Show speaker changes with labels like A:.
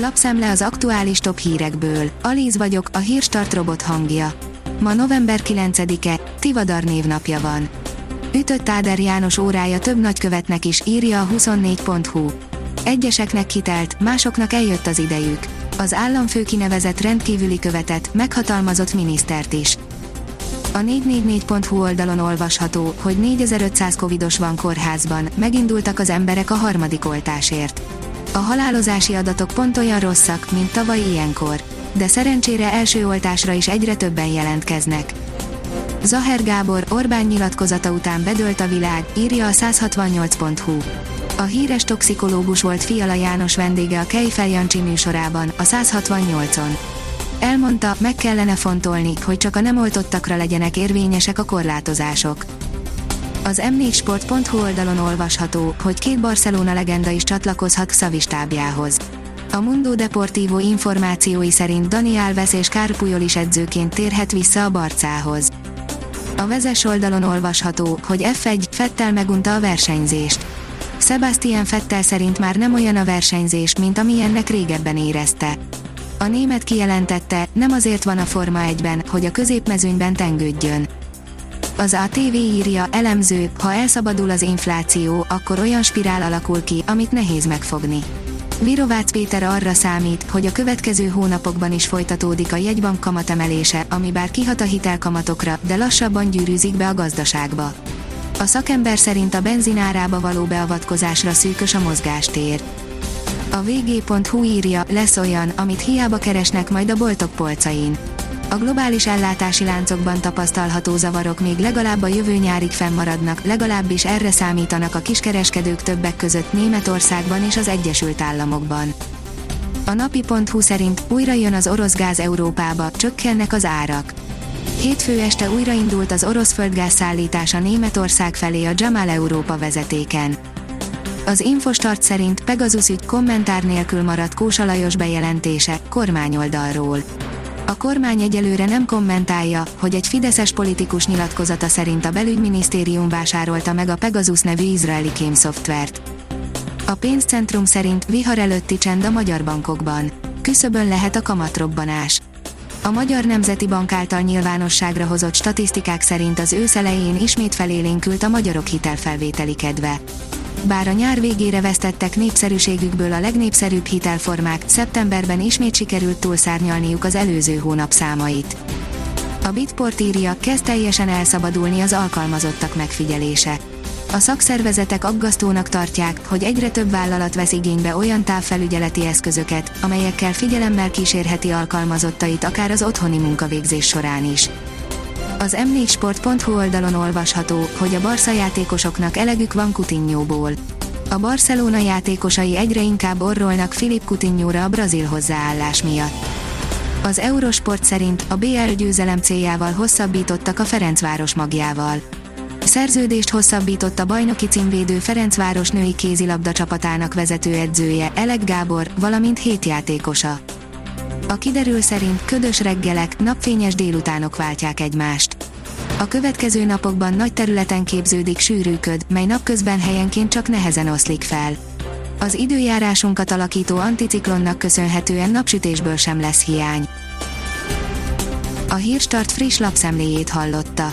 A: Lapszemle az aktuális top hírekből. Alíz vagyok, a hírstart robot hangja. Ma november 9-e, Tivadar névnapja van. Ütött Áder János órája több nagykövetnek is, írja a 24.hu. Egyeseknek kitelt, másoknak eljött az idejük. Az államfő kinevezett rendkívüli követet, meghatalmazott minisztert is. A 444.hu oldalon olvasható, hogy 4500 covidos van kórházban, megindultak az emberek a harmadik oltásért. A halálozási adatok pont olyan rosszak, mint tavaly ilyenkor. De szerencsére első oltásra is egyre többen jelentkeznek. Zaher Gábor Orbán nyilatkozata után bedölt a világ, írja a 168.hu. A híres toxikológus volt Fiala János vendége a Kejfel Jancsi műsorában, a 168-on. Elmondta, meg kellene fontolni, hogy csak a nem oltottakra legyenek érvényesek a korlátozások. Az m4sport.hu oldalon olvasható, hogy két Barcelona legenda is csatlakozhat szavistábjához. A Mundo Deportivo információi szerint Dani Alves és Kárpujol is edzőként térhet vissza a Barcához. A vezes oldalon olvasható, hogy F1 Fettel megunta a versenyzést. Sebastian Fettel szerint már nem olyan a versenyzés, mint amilyennek régebben érezte. A német kijelentette, nem azért van a Forma 1-ben, hogy a középmezőnyben tengődjön. Az ATV írja, elemző, ha elszabadul az infláció, akkor olyan spirál alakul ki, amit nehéz megfogni. Virovácz Péter arra számít, hogy a következő hónapokban is folytatódik a jegybank kamatemelése, ami bár kihat a hitelkamatokra, de lassabban gyűrűzik be a gazdaságba. A szakember szerint a benzinárába való beavatkozásra szűkös a mozgástér. A vg.hu írja, lesz olyan, amit hiába keresnek majd a boltok polcain. A globális ellátási láncokban tapasztalható zavarok még legalább a jövő nyárig fennmaradnak, legalábbis erre számítanak a kiskereskedők többek között Németországban és az Egyesült Államokban. A napi.hu szerint újra jön az orosz gáz Európába, csökkennek az árak. Hétfő este újraindult az orosz földgáz szállítása Németország felé a Jamal Európa vezetéken. Az Infostart szerint Pegasus ügy kommentár nélkül maradt Kósa Lajos bejelentése, kormányoldalról. A kormány egyelőre nem kommentálja, hogy egy fideszes politikus nyilatkozata szerint a belügyminisztérium vásárolta meg a Pegasus nevű izraeli kémszoftvert. A pénzcentrum szerint vihar előtti csend a magyar bankokban. Küszöbön lehet a kamatrobbanás. A Magyar Nemzeti Bank által nyilvánosságra hozott statisztikák szerint az ősz elején ismét felélénkült a magyarok hitelfelvételi kedve. Bár a nyár végére vesztettek népszerűségükből a legnépszerűbb hitelformák, szeptemberben ismét sikerült túlszárnyalniuk az előző hónap számait. A Bitport írja, kezd teljesen elszabadulni az alkalmazottak megfigyelése. A szakszervezetek aggasztónak tartják, hogy egyre több vállalat vesz igénybe olyan távfelügyeleti eszközöket, amelyekkel figyelemmel kísérheti alkalmazottait akár az otthoni munkavégzés során is. Az m4sport.hu oldalon olvasható, hogy a Barca játékosoknak elegük van Coutinho-ból. A Barcelona játékosai egyre inkább orrolnak Filip Coutinho-ra a brazil hozzáállás miatt. Az Eurosport szerint a BL győzelem céljával hosszabbítottak a Ferencváros magjával. Szerződést hosszabbított a bajnoki címvédő Ferencváros női kézilabda csapatának vezetőedzője, Elek Gábor, valamint hét játékosa. A kiderül szerint ködös reggelek, napfényes délutánok váltják egymást. A következő napokban nagy területen képződik sűrű köd, mely napközben helyenként csak nehezen oszlik fel. Az időjárásunkat alakító anticiklonnak köszönhetően napsütésből sem lesz hiány. A Hírstart friss lapszemléjét hallotta.